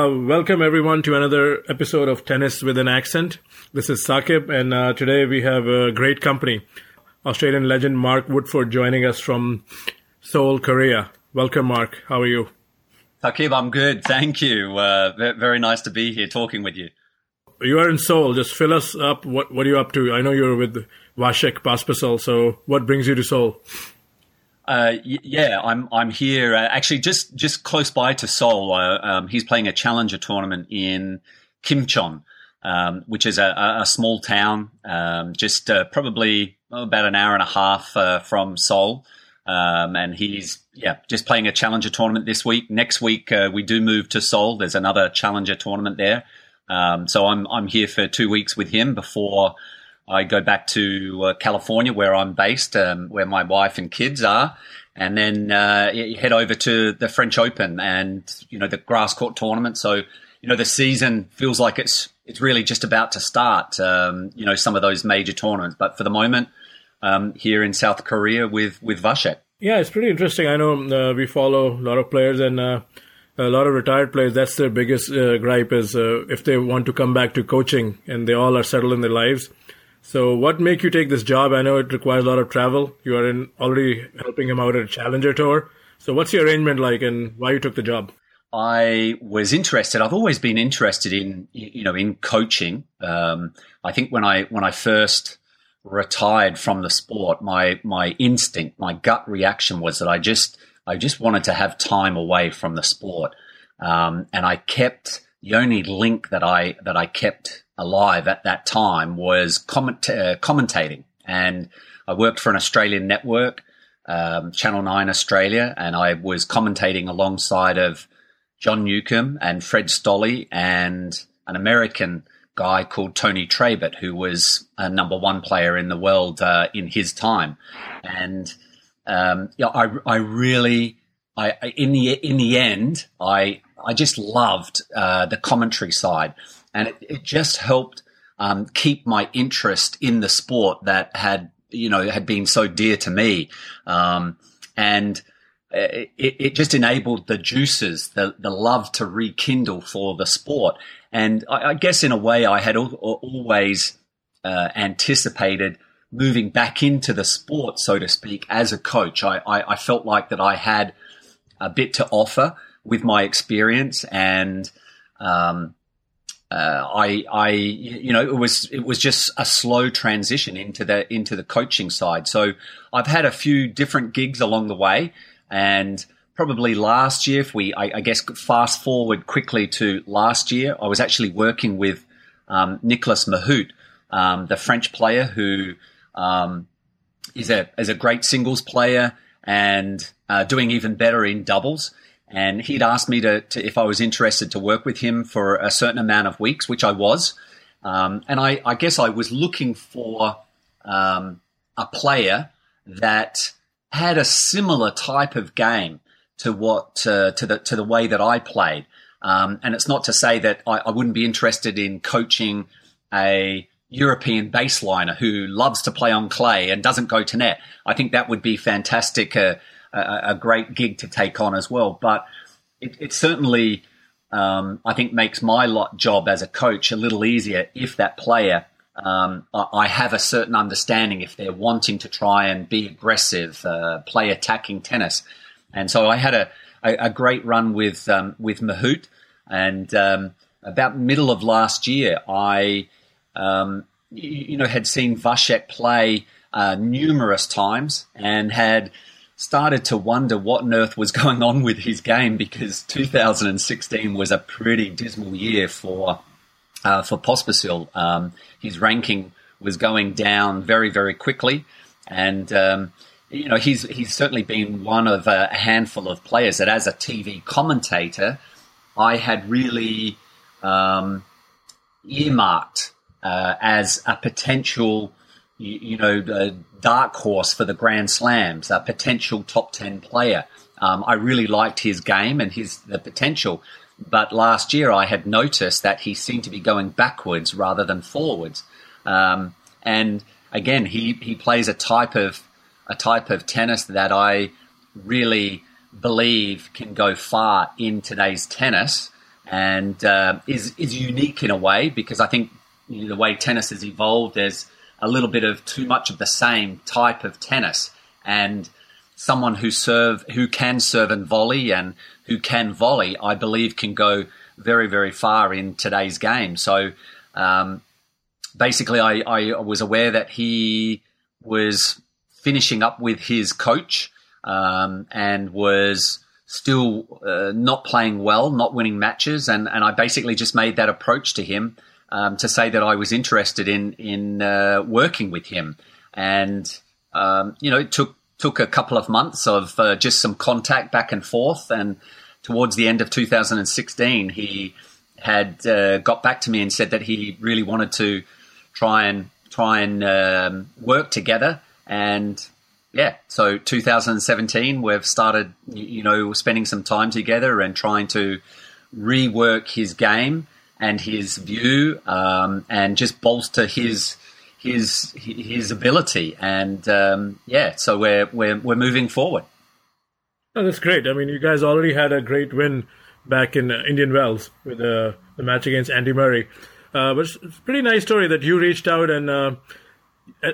Uh, welcome everyone to another episode of Tennis with an Accent. This is Sakib, and uh, today we have a great company. Australian legend Mark Woodforde joining us from Seoul, Korea. Welcome, Mark. How are you? Sakib, I'm good. Thank you. Uh, very nice to be here talking with you. You are in Seoul. Just fill us up. What What are you up to? I know you're with Vasek Pospisil. So, what brings you to Seoul? Uh, yeah, I'm I'm here uh, actually just just close by to Seoul. Uh, um, he's playing a challenger tournament in Kimcheon, um, which is a, a small town, um, just uh, probably about an hour and a half uh, from Seoul. Um, and he's yeah just playing a challenger tournament this week. Next week we do move to Seoul. There's another challenger tournament there. Um, so I'm I'm here for two weeks with him before I go back to uh, California, where I'm based, um, where my wife and kids are, and then uh, head over to the French Open and you know the grass court tournament. So you know the season feels like it's it's really just about to start. Um, you know some of those major tournaments, but for the moment, um, here in South Korea with with Vasek. Yeah, it's pretty interesting. I know uh, we follow a lot of players and uh, a lot of retired players. That's their biggest uh, gripe is uh, if they want to come back to coaching and they all are settled in their lives so, what make you take this job? I know it requires a lot of travel. You are in already helping him out at a Challenger Tour. So, what's your arrangement like, and why you took the job? I was interested. I've always been interested in you know in coaching. Um, I think when I when I first retired from the sport, my my instinct, my gut reaction was that I just I just wanted to have time away from the sport, um, and I kept the only link that I that I kept alive at that time was comment, uh, commentating. And I worked for an Australian network, um, Channel 9 Australia, and I was commentating alongside of John Newcombe and Fred Stolle and an American guy called Tony Trabert, who was a number one player in the world uh, in his time. And um, yeah, I, I really, I, in the in the end, I I just loved uh, the commentary side and it, it just helped um, keep my interest in the sport that had you know had been so dear to me, um, and it, it, just enabled the juices, the the love to rekindle for the sport. And I, I guess in a way, I had al- always uh, anticipated moving back into the sport, so to speak, as a coach. I, I, I felt like that I had a bit to offer with my experience and um, uh, I, I, you know, it was it was just a slow transition into the into the coaching side. So I've had a few different gigs along the way, and probably last year, if we, I, I guess, fast forward quickly to last year, I was actually working with um, Nicolas Mahut, um, the French player who um, is a is a great singles player and uh, doing even better in doubles and he'd asked me to, to, if I was interested to work with him for a certain amount of weeks, which I was. Um, and I, I, guess I was looking for um, a player that had a similar type of game to what uh, to the to the way that I played. Um, and it's not to say that I, I, wouldn't be interested in coaching a European baseliner who loves to play on clay and doesn't go to net. I think that would be fantastic. Uh, a, great gig to take on as well. But it, it certainly, um, I think, makes my lot job as a coach a little easier if that player. Um, I have a certain understanding if they're wanting to try and be aggressive, uh, play attacking tennis, and so I had a, a, a great run with um, with Mahut, and um, about middle of last year, I um, you know had seen Vasek play uh, numerous times and had started to wonder what on earth was going on with his game because 2016 was a pretty dismal year for uh, for Pospisil. Um, his ranking was going down very very quickly, and um, you know he's he's certainly been one of a handful of players that, as a TV commentator, I had really um, earmarked uh, as a potential you, you know, the dark horse for the Grand Slams, a potential top 10 player. Um, I really liked his game and his the potential. But last year I had noticed that he seemed to be going backwards rather than forwards. Um, and again, he, he plays a type of a type of tennis that I really believe can go far in today's tennis. and uh, is is unique in a way because I think you know, the way tennis has evolved, there's a little bit of too much of the same type of tennis, and someone who serve who can serve and volley and who can volley, I believe, can go very very far in today's game. So. Um, basically, I, I was aware that he was finishing up with his coach um, and was still uh, not playing well, not winning matches, and and I basically just made that approach to him um, to say that I was interested in in uh, working with him, and um, you know it took took a couple of months of uh, just some contact back and forth, and towards the end of 2016, he had uh, got back to me and said that he really wanted to try and try and um, work together. And yeah, so 2017, we've started, you know, spending some time together and trying to rework his game and his view, um, and just bolster his his his ability. And um, yeah, so we're we're we're moving forward. Oh, that's great. I mean, you guys already had a great win back in uh, Indian Wells with uh, the match against Andy Murray. Uh, but it's a pretty nice story that you reached out and uh,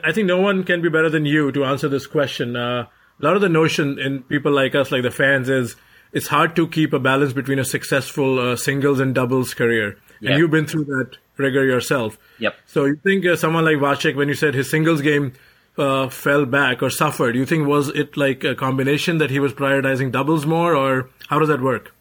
I think no one can be better than you to answer this question. Uh, a lot of the notion in people like us, like the fans, is it's hard to keep a balance between a successful uh, singles and doubles career. Yep. And you've been through that rigor yourself. Yep. So you think uh, someone like Vasek, when you said his singles game uh, fell back or suffered, you think was it like a combination that he was prioritizing doubles more, or how does that work?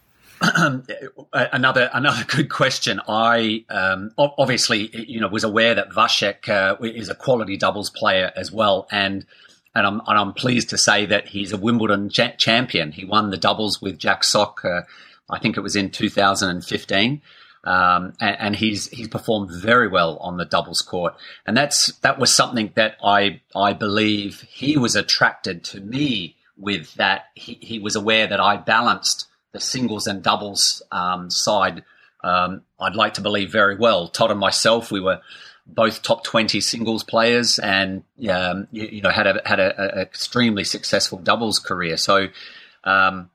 another another good question. I um, obviously you know was aware that Vasek uh, is a quality doubles player as well, and and I'm and I'm pleased to say that he's a Wimbledon champion. He won the doubles with Jack Sock. Uh, I think it was in 2015. Um, and, and, he's he's performed very well on the doubles court, and that's that was something that I I believe he was attracted to me with. That he, he was aware that I balanced the singles and doubles um, side, um, I'd like to believe very well. Todd and myself, we were both top 20 singles players and um, you, you, know had a had a, a, extremely successful doubles career so um,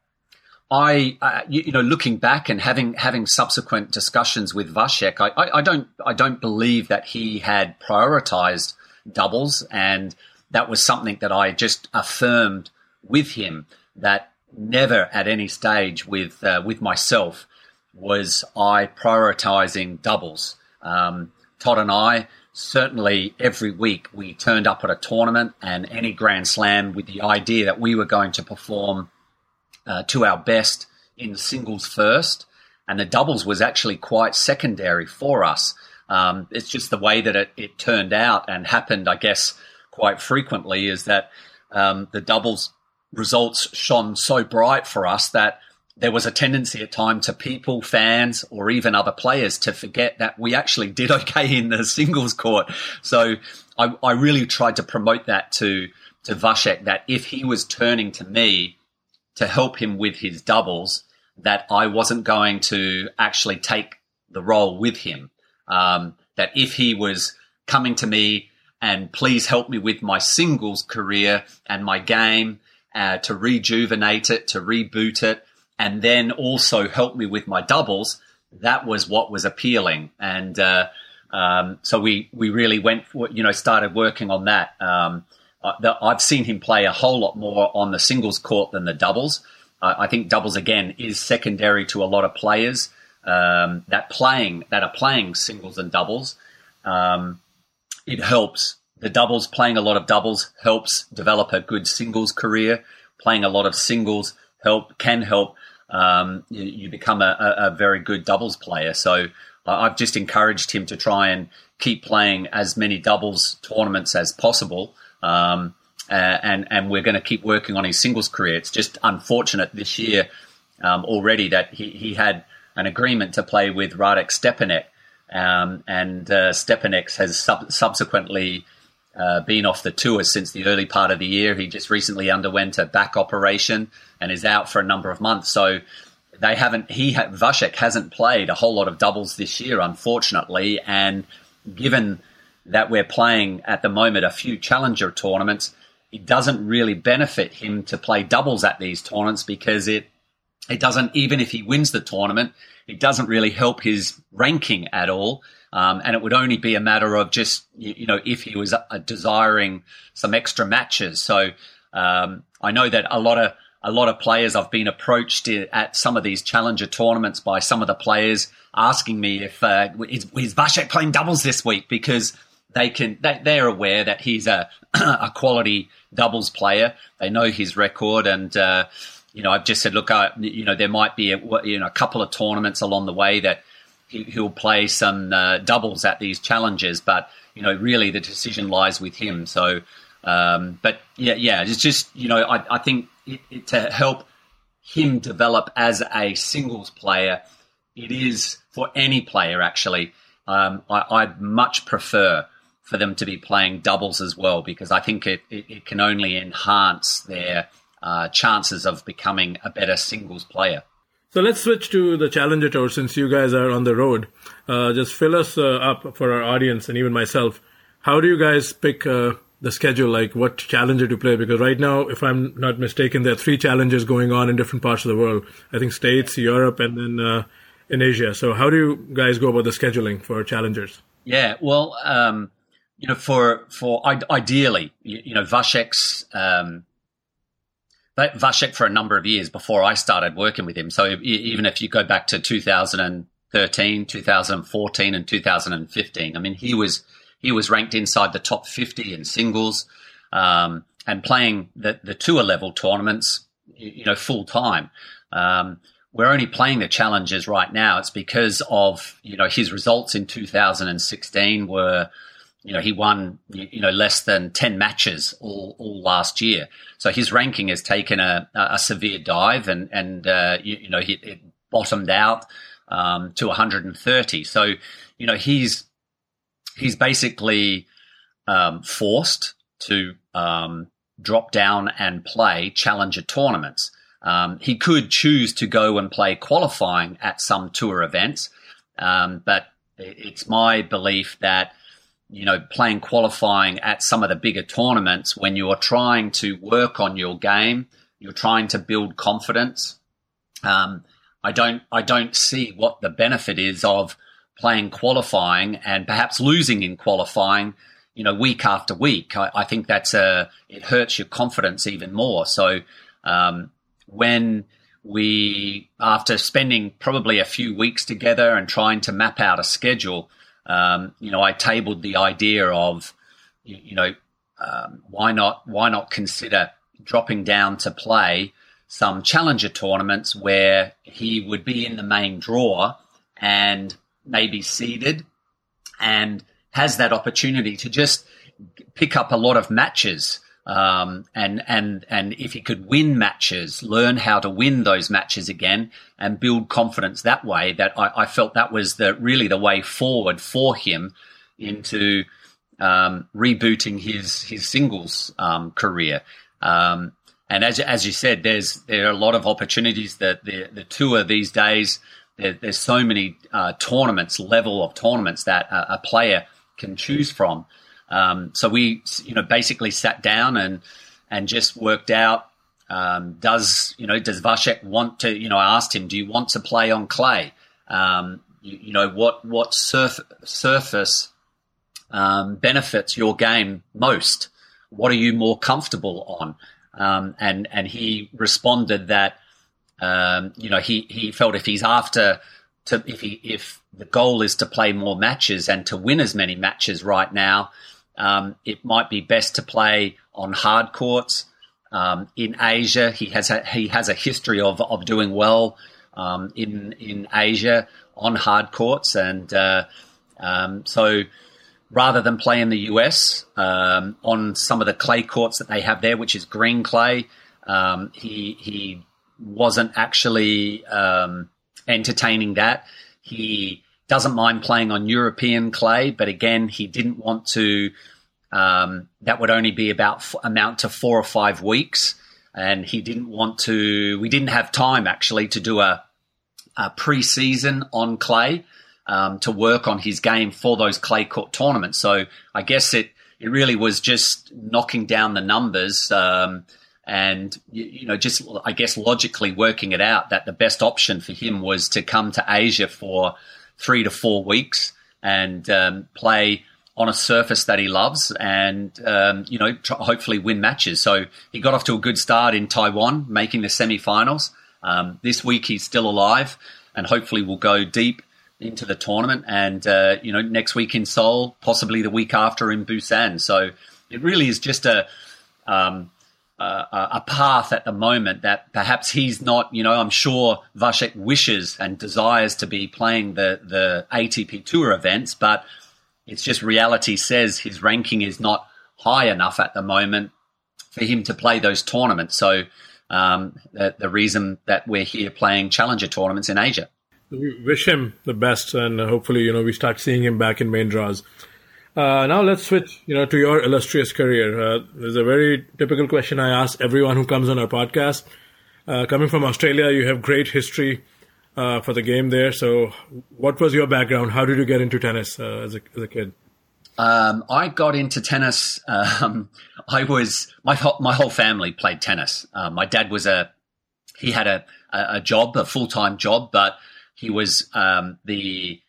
I uh, you, you, know looking back and having having subsequent discussions with Vasek I, I, I, don't I don't believe that he had prioritized doubles and that was something that I just affirmed with him that never at any stage with uh, with myself was I prioritizing doubles. Um, Todd and I certainly every week we turned up at a tournament and any Grand Slam with the idea that we were going to perform uh, to our best in singles first, and the doubles was actually quite secondary for us. Um, it's just the way that it, it, turned out and happened, I guess, quite frequently is that um, the doubles results shone so bright for us that there was a tendency at times to people, fans, or even other players to forget that we actually did okay in the singles court. So I, I really tried to promote that to to Vasek that if he was turning to me to help him with his doubles, that I wasn't going to actually take the role with him. Um, that if he was coming to me and please help me with my singles career and my game uh, to rejuvenate it, to reboot it, and then also help me with my doubles. That was what was appealing, and uh, um, so we we really went, you know, started working on that. Um, I've seen him play a whole lot more on the singles court than the doubles. I think doubles again is secondary to a lot of players um, that playing that are playing singles and doubles. Um, it helps the doubles, playing a lot of doubles helps develop a good singles career. Playing a lot of singles help can help um, you, you, become a, a, very good doubles player. So I've just encouraged him to try and keep playing as many doubles tournaments as possible. Um, uh, and and we're going to keep working on his singles career. It's just unfortunate this year um, already that he, he had an agreement to play with Radek Stepanek, um, and uh, Stepanek has sub- subsequently uh, been off the tour since the early part of the year. He just recently underwent a back operation and is out for a number of months. So they haven't. He ha- Vasek hasn't played a whole lot of doubles this year, unfortunately. And given that we're playing at the moment a few challenger tournaments, it doesn't really benefit him to play doubles at these tournaments because it it doesn't, even if he wins the tournament, it doesn't really help his ranking at all. Um, and it would only be a matter of just, you, know, if he was uh, desiring some extra matches. So um, I know that a lot of a lot of players I've been approached at some of these challenger tournaments by some of the players asking me if uh, is, is Vasek playing doubles this week because they can they, they're aware that he's a a quality doubles player. They know his record and. Uh, you know, I've just said, look, uh, you know, there might be a, you know a couple of tournaments along the way that he, will play some uh, doubles at these challenges, but you know, really the decision lies with him. So, um, but yeah, yeah, it's just you know, I, I think it, it, to help him develop as a singles player, it is for any player actually. Um, I, would much prefer for them to be playing doubles as well because I think it, it, it can only enhance their uh, chances of becoming a better singles player. So let's switch to the Challenger Tour since you guys are on the road. Uh, just fill us uh, up for our audience and even myself. How do you guys pick uh, the schedule, like what challenger to play? Because right now, if I'm not mistaken, there are three challenges going on in different parts of the world. I think States, Europe, and then uh, in Asia. So how do you guys go about the scheduling for challengers? Yeah, well, um, you know, for for ideally, you, know, Vasek's um, Vasek for a number of years before I started working with him. So even if you go back to 2013, 2014, and 2015, I mean, he was he was ranked inside the top 50 in singles um, and playing the, the tour level tournaments, you know, full time. Um, we're only playing the challenges right now. It's because of you know his results in 2016 were you know, he won, you know, less than 10 matches all, all last year. So his ranking has taken a, a severe dive and, and, uh, you, you, know, he, it bottomed out, um, to 130. So, you know, he's, he's basically, um, forced to, um, drop down and play challenger tournaments. Um, he could choose to go and play qualifying at some tour events. Um, but it's my belief that, you know, playing qualifying at some of the bigger tournaments when you're trying to work on your game, you're trying to build confidence. Um, I don't, I don't see what the benefit is of playing qualifying and perhaps losing in qualifying, you know, week after week. I, I think that's a, it hurts your confidence even more. So, um, when we, after spending probably a few weeks together and trying to map out a schedule, um, you know, I tabled the idea of, you, you know, um, why not why not consider dropping down to play some challenger tournaments where he would be in the main draw and maybe seeded and has that opportunity to just pick up a lot of matches um, and and and if he could win matches, learn how to win those matches again, and build confidence that way, that I, I felt that was the really the way forward for him into um, rebooting his his singles um, career. Um, and as as you said, there's there are a lot of opportunities that the the tour these days. There, there's so many uh, tournaments, level of tournaments that a, a player can choose from. Um, so we, you know, basically sat down and and just worked out. Um, does you know does Vasek want to? You know, I asked him, do you want to play on clay? Um, you, you, know, what what surf, surface um, benefits your game most? What are you more comfortable on? Um, and and he responded that um, you know he he felt if he's after to if he if the goal is to play more matches and to win as many matches right now, um, it might be best to play on hard courts. Um, in Asia, he has a, he has a history of, of doing well um, in in Asia on hard courts, and uh, um, so rather than play in the US um, on some of the clay courts that they have there, which is green clay, um, he he wasn't actually entertaining that. He doesn't mind playing on European clay, but again, he didn't want to. Um, that would only be about amount to four or five weeks, and he didn't want to. We didn't have time actually to do a, a pre-season on clay um, to work on his game for those clay court tournaments. So I guess it it really was just knocking down the numbers. Um, and you, know, just I guess logically working it out that the best option for him was to come to Asia for three to four weeks and um, play on a surface that he loves and um, you know hopefully win matches. So he got off to a good start in Taiwan, making the semi-finals. Um, this week he's still alive, and hopefully will go deep into the tournament. And uh, you know next week in Seoul, possibly the week after in Busan. So it really is just a um, a path at the moment that perhaps he's not, you know, I'm sure Vasek wishes and desires to be playing the, the ATP Tour events, but it's just reality says his ranking is not high enough at the moment for him to play those tournaments. So um, the, the reason that we're here playing challenger tournaments in Asia. We wish him the best, and hopefully, you know, we start seeing him back in main draws. Uh, now let's switch, you know, to your illustrious career. Uh, there's a very typical question I ask everyone who comes on our podcast. Uh, coming from Australia, you have great history uh, for the game there. So, what was your background? How did you get into tennis uh, as a, as, a, kid? Um, I got into tennis. Um, I was my my whole family played tennis. Uh, my dad was a he had a a job, a full time job, but he was um, the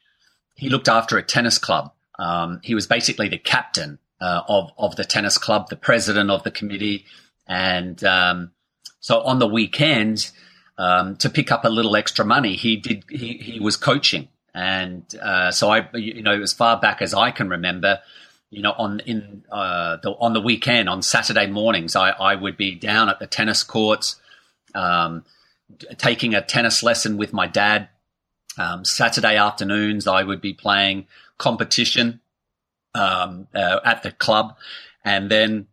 he looked after a tennis club. Um, he was basically the captain uh, of of the tennis club, the president of the committee, and um, so on the weekends um, to pick up a little extra money, he did. He, he was coaching, and uh, so I, you know, as far back as I can remember, you know, on in uh, the, on the weekend, on Saturday mornings, I, I would be down at the tennis courts, um, taking a tennis lesson with my dad. Um, Saturday afternoons, I would be playing competition um, uh, at the club, and then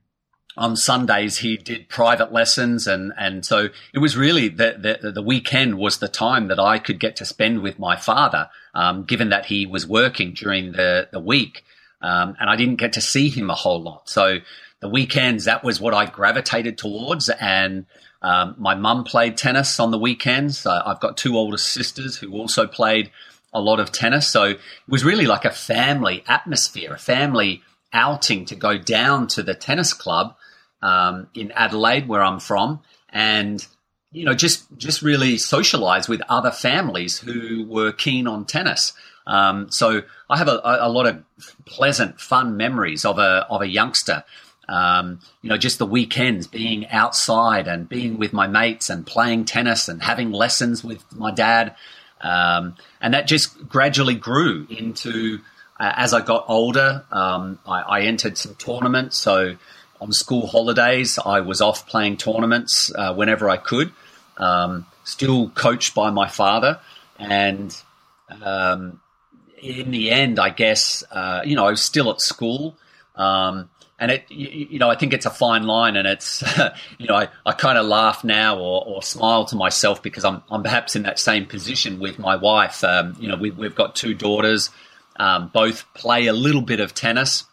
on Sundays he did private lessons and and so it was really the the, the weekend was the time that I could get to spend with my father um, given that he was working during the the week. Um, and I didn't get to see him a whole lot. So the weekends that was what I gravitated towards. And um, my mum played tennis on the weekends. Uh, I've got two older sisters who also played a lot of tennis so it was really like a family atmosphere a family outing to go down to the tennis club um, in Adelaide, where I'm from, and you know, just just really socialize with other families who were keen on tennis. Um, so I have a, a, lot of pleasant, fun memories of a of a youngster. Um, you know, just the weekends being outside and being with my mates and playing tennis and having lessons with my dad, um, and that just gradually grew into. Uh, as I got older, um, I, I entered some tournaments. So on school holidays, I was off playing tournaments uh, whenever I could. Um, still coached by my father, and um, in the end, I guess uh, you know I was still at school. Um, and it, you, you, know, I think it's a fine line, and it's, you know, I, I kind of laugh now or, or smile to myself because I'm, I'm perhaps in that same position with my wife. Um, you know, we, we've got two daughters, um, both play a little bit of tennis.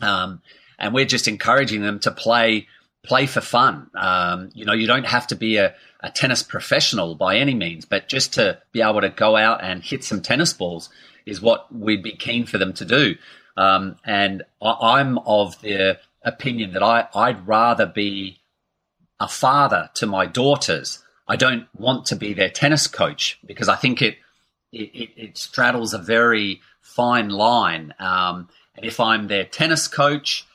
Um, and we're just encouraging them to play play for fun. Um, you know, you don't have to be a, a, tennis professional by any means, but just to be able to go out and hit some tennis balls is what we'd be keen for them to do. Um, and I, am of the opinion that I, I'd rather be a father to my daughters. I don't want to be their tennis coach because I think it it, it straddles a very fine line. Um, and if I'm their tennis coach,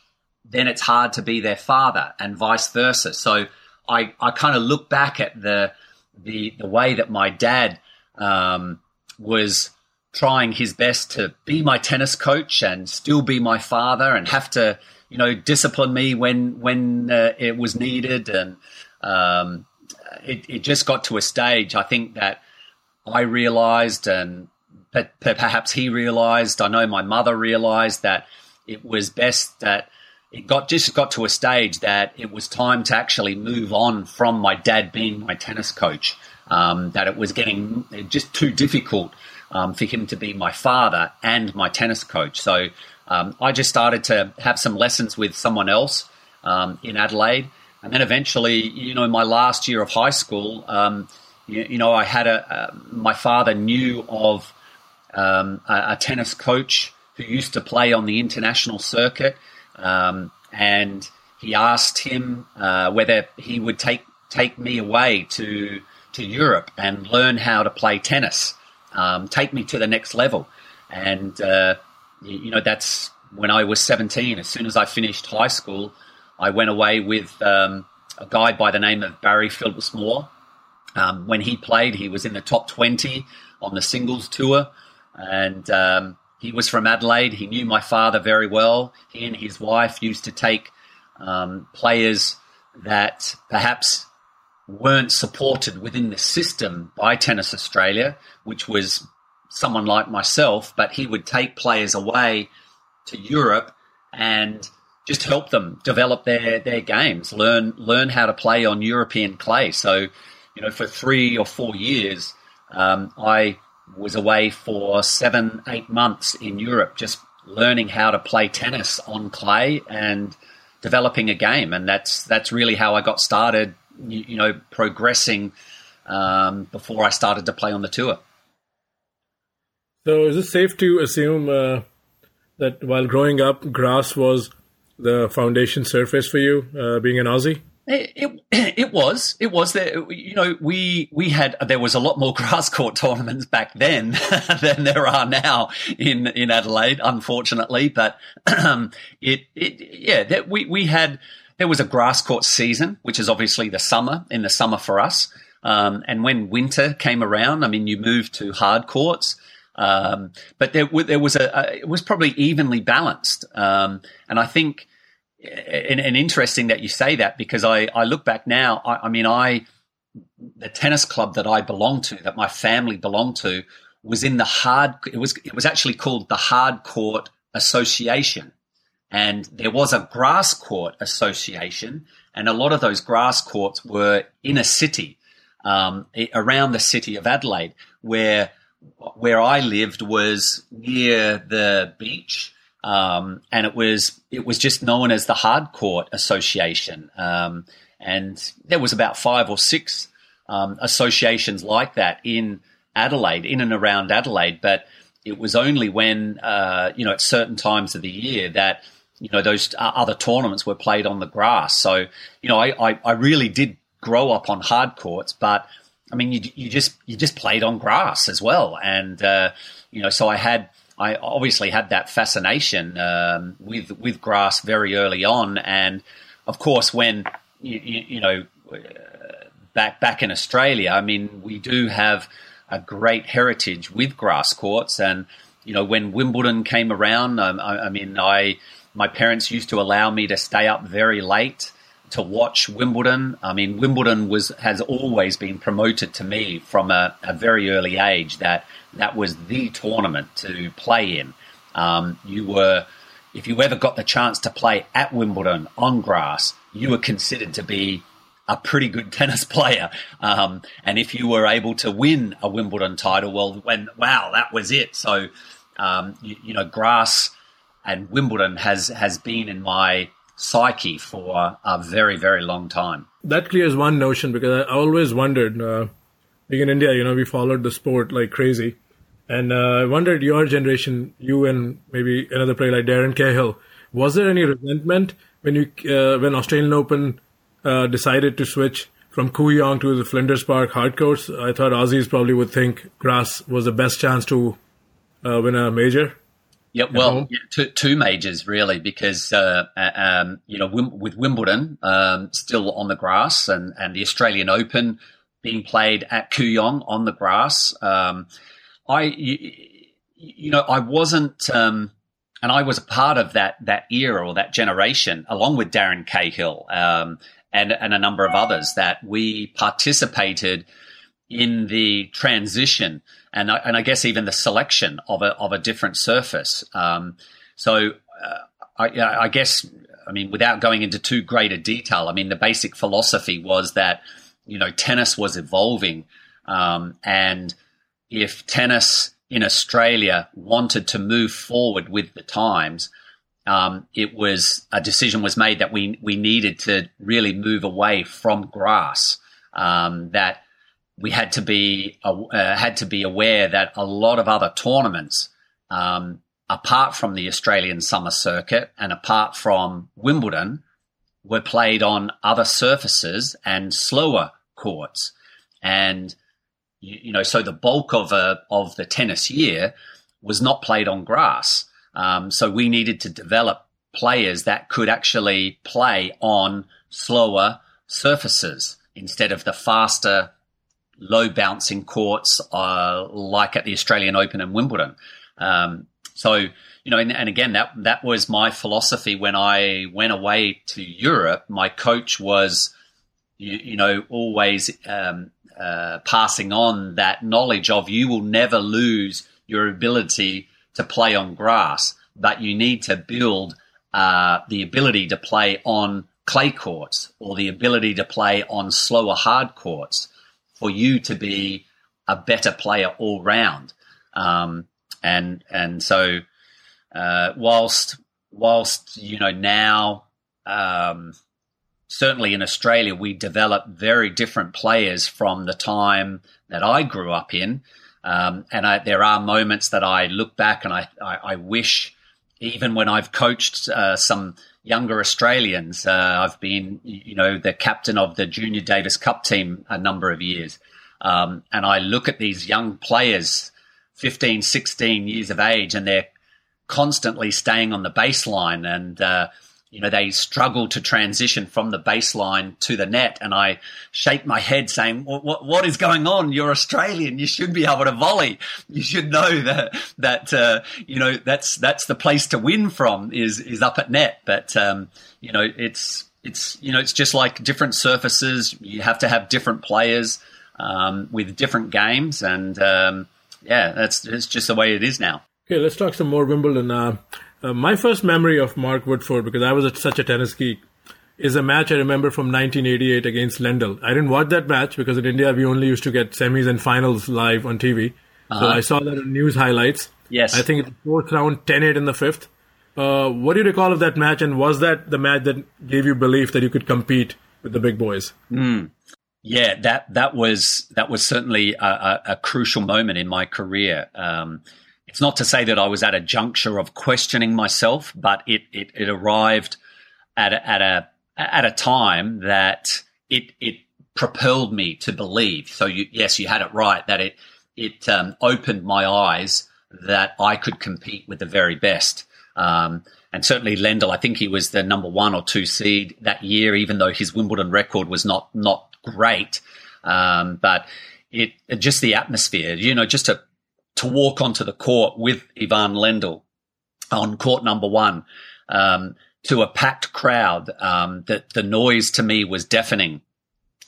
then it's hard to be their father and vice versa. So I, I kind of look back at the, the, the way that my dad, um, was trying his best to be my tennis coach and still be my father and have to, you know, discipline me when, when uh, it was needed. And, um, it, it just got to a stage, I think that I realized and perhaps he realized, I know my mother realized that it was best that it got just got to a stage that it was time to actually move on from my dad being my tennis coach. Um, that it was getting just too difficult um, for him to be my father and my tennis coach. So um, I just started to have some lessons with someone else um, in Adelaide, and then eventually, you know, my last year of high school, um, you, you, know, I had a, my father knew of um, a, a tennis coach who used to play on the international circuit um, and he asked him uh, whether he would take take me away to to Europe and learn how to play tennis, um, take me to the next level. And uh, you, know that's when I was 17. As soon as I finished high school, I went away with um, a guy by the name of Barry Phillips Moore. Um, when he played, he was in the top 20 on the singles tour, and um, he was from Adelaide. He knew my father very well. He and his wife used to take um, players that perhaps weren't supported within the system by Tennis Australia, which was someone like myself, but he would take players away to Europe and just help them develop their, their games, learn learn how to play on European clay. So, you know, for three or four years, um, I was away for seven, eight months in Europe, just learning how to play tennis on clay and developing a game. And that's that's really how I got started. You, you know, progressing um, before I started to play on the tour. So, is it safe to assume uh, that while growing up, grass was the foundation surface for you, uh, being an Aussie? It, it, it was it was there you know we we had there was a lot more grass court tournaments back then than there are now in in Adelaide unfortunately but um, it it yeah that we we had there was a grass court season which is obviously the summer in the summer for us um, and when winter came around I mean you moved to hard courts um, but there, there was a, a, it was probably evenly balanced um, and I think and, and, interesting that you say that because I, I look back now. I, I, mean, I the tennis club that I belonged to, that my family belonged to, was in the hard. It was it was actually called the Hard Court Association, and there was a grass court association, and a lot of those grass courts were in a city, um, around the city of Adelaide, where where I lived was near the beach um, and it was it was just known as the Hard Court Association, um, and there was about five or six um, associations like that in Adelaide, in and around Adelaide. But it was only when uh, you know at certain times of the year that you know those other tournaments were played on the grass. So you know I, I, I really did grow up on hard courts, but I mean you you just you just played on grass as well, and uh, you know so I had I obviously had that fascination um, with with grass very early on, and of course, when you, you, you know back back in Australia, I mean, we do have a great heritage with grass courts, and you know, when Wimbledon came around, um, I, I mean, I my parents used to allow me to stay up very late to watch Wimbledon. I mean, Wimbledon was has always been promoted to me from a, a very early age that that was the tournament to play in. Um, you were, if you ever got the chance to play at Wimbledon on grass, you were considered to be a pretty good tennis player. Um, and if you were able to win a Wimbledon title, well, when wow, that was it. So, um, you, you, know, grass and Wimbledon has has been in my psyche for a very very long time. That clears one notion because I always wondered. Uh, being in India, you know, we followed the sport like crazy. And uh, I wondered, your generation, you and maybe another player like Darren Cahill, was there any resentment when you uh, when Australian Open uh, decided to switch from Kooyong to the Flinders Park hard courts? I thought Aussies probably would think grass was the best chance to uh, win a major. Yeah, well, yeah, two, two, majors really, because uh, uh, um, you know with Wimbledon um, still on the grass and, and the Australian Open being played at Kooyong on the grass. Um, I, you, you, know, I wasn't, um, and I was a part of that that era or that generation, along with Darren Cahill um, and and a number of others, that we participated in the transition and I, and I guess even the selection of a of a different surface. Um, so uh, I, I guess I mean without going into too great a detail, I mean the basic philosophy was that you know tennis was evolving um, and if tennis in Australia wanted to move forward with the times, um, it was a decision was made that we we needed to really move away from grass. Um, that we had to be uh, had to be aware that a lot of other tournaments, um, apart from the Australian Summer Circuit and apart from Wimbledon, were played on other surfaces and slower courts. And, you, you know, so the bulk of, a, of the tennis year was not played on grass. Um, so we needed to develop players that could actually play on slower surfaces instead of the faster, low bouncing courts uh, like at the Australian Open and Wimbledon. Um, so, you know, and, and, again, that that was my philosophy when I went away to Europe. My coach was, you, you know, always um, uh, passing on that knowledge of you will never lose your ability to play on grass, but you need to build uh, the ability to play on clay courts or the ability to play on slower hard courts for you to be a better player all round. Um, and and so uh, whilst whilst you know now um, certainly in Australia we develop very different players from the time that I grew up in. Um, and I, there are moments that I look back and I, I, I wish, even when I've coached uh, some younger Australians, uh, I've been, you know, the captain of the Junior Davis Cup team a number of years. Um, and I look at these young players, 15, 16 years of age, and they're constantly staying on the baseline and, uh, you know, they struggle to transition from the baseline to the net. And I shake my head saying, what, what is going on? You're Australian. You should be able to volley. You should know that, that, uh, you know, that's, that's the place to win from is, is up at net. But, um, you know, it's, it's, you know, it's just like different surfaces. You have to have different players, um, with different games. And, um, yeah, that's, that's just the way it is now. Okay, let's talk some more Wimbledon. Uh, uh, my first memory of Mark Woodforde, because I was a, such a tennis geek, is a match I remember from 1988 against Lendl. I didn't watch that match because in India we only used to get semis and finals live on TV. Uh-huh. So I saw that in news highlights. Yes. I think it's fourth round, 10-8 in the fifth. Uh, what do you recall of that match, and was that the match that gave you belief that you could compete with the big boys? Mm. Yeah, that that was that was certainly a, a, a crucial moment in my career. Um, it's not to say that I was at a juncture of questioning myself, but it it, it arrived at a, at a at a time that it it propelled me to believe. So you, yes, you had it right that it it um, opened my eyes that I could compete with the very best. Um, and certainly Lendl, I think he was the number one or two seed that year, even though his Wimbledon record was not not great. Um, but it just the atmosphere, you know, just to to walk onto the court with Ivan Lendl on court number one um, to a packed crowd. Um, that the noise to me was deafening.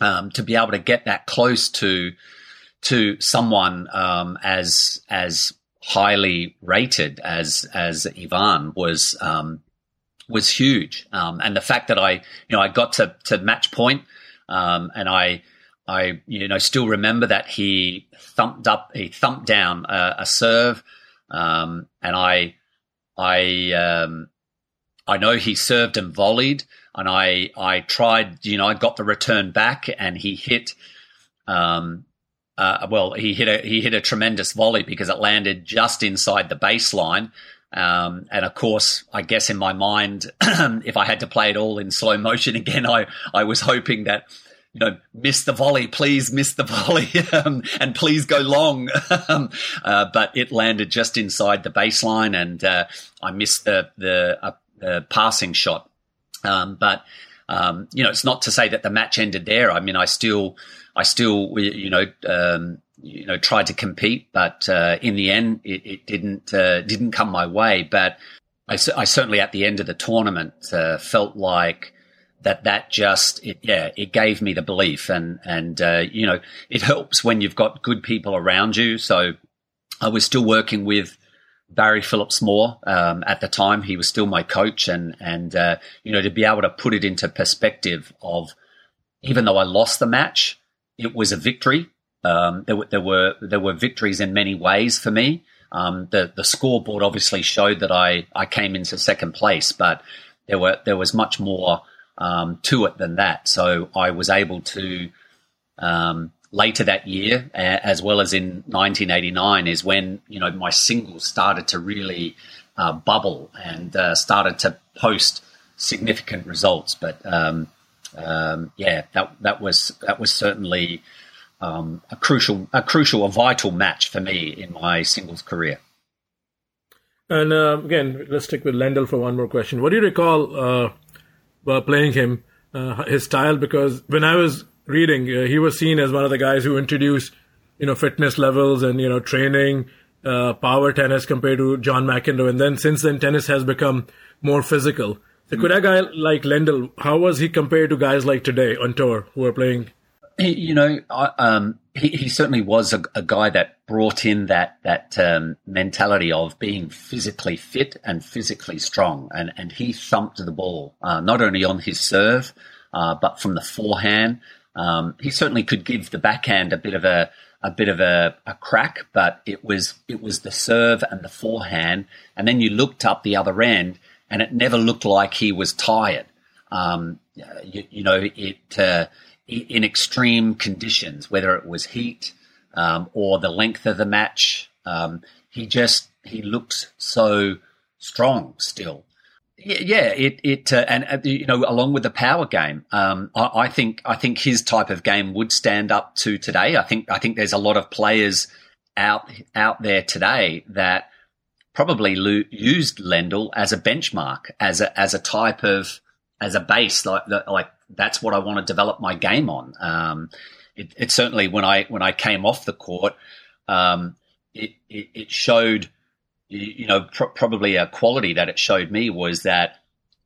Um, to be able to get that close to to someone um, as as highly rated as as Ivan was um, was huge, um, and the fact that I you know I got to to match point, and I I, you know, still remember that he thumped up, he thumped down a, a serve, um, and I, I, um, I know he served and volleyed, and I, I tried, you know, I got the return back, and he hit, um, uh, well, he hit a he hit a tremendous volley because it landed just inside the baseline. Um, and of course, I guess in my mind, if I had to play it all in slow motion again, I I was hoping that you know, miss the volley, please miss the volley, um, and please go long. um, uh, but it landed just inside the baseline, and uh, I missed the the uh, passing shot. Um, but um, you know, it's not to say that the match ended there. I mean, I still, I still, you know, um, you know, tried to compete, but uh, in the end, it, it didn't uh, didn't come my way. But I, I, certainly, at the end of the tournament, uh, felt like that that just it, yeah it gave me the belief. And and uh, you know it helps when you've got good people around you. So i was still working with barry phillips moore um, at the time. He was still my coach. And and uh, you know to be able to put it into perspective of even though i lost the match it was a victory. Um, there, there were there were victories in many ways for me. Um, the the scoreboard obviously showed that I, I came into second place, but there were there was much more um, to it than that. So I was able to um, later that year, as well as in 1989, is when you know my singles started to really uh, bubble and uh, started to post significant results. But um, um, yeah, that that was that was certainly um, a crucial a crucial a vital match for me in my singles career. And uh, again, let's stick with Lendl for one more question. What do you recall uh, playing him, uh, his style? Because when I was reading, uh, he was seen as one of the guys who introduced, you know, fitness levels and you know training, uh, power tennis compared to John McEnroe. And then since then, tennis has become more physical. So could a guy like Lendl, how was he compared to guys like today on tour who are playing? You know, I, um, he, he, certainly was a, a, guy that brought in that that um, mentality of being physically fit and physically strong, and and he thumped the ball uh, not only on his serve, uh, but from the forehand. Um, he certainly could give the backhand a bit of a a bit of a, a, crack, but it was it was the serve and the forehand, and then you looked up the other end, and it never looked like he was tired. Um, you, you, know, it uh, in extreme conditions, whether it was heat um, or the length of the match, um, he just he looks so strong still. Yeah, it it uh, and uh, you know along with the power game, um, I, I, think I think his type of game would stand up to today. I think I think there's a lot of players out out there today that probably lo- used Lendl as a benchmark, as a as a type of as a base, like like that's what I want to develop my game on. Um, it, it, certainly when I when I came off the court, um, it, it, it showed you know pr- probably a quality that it showed me was that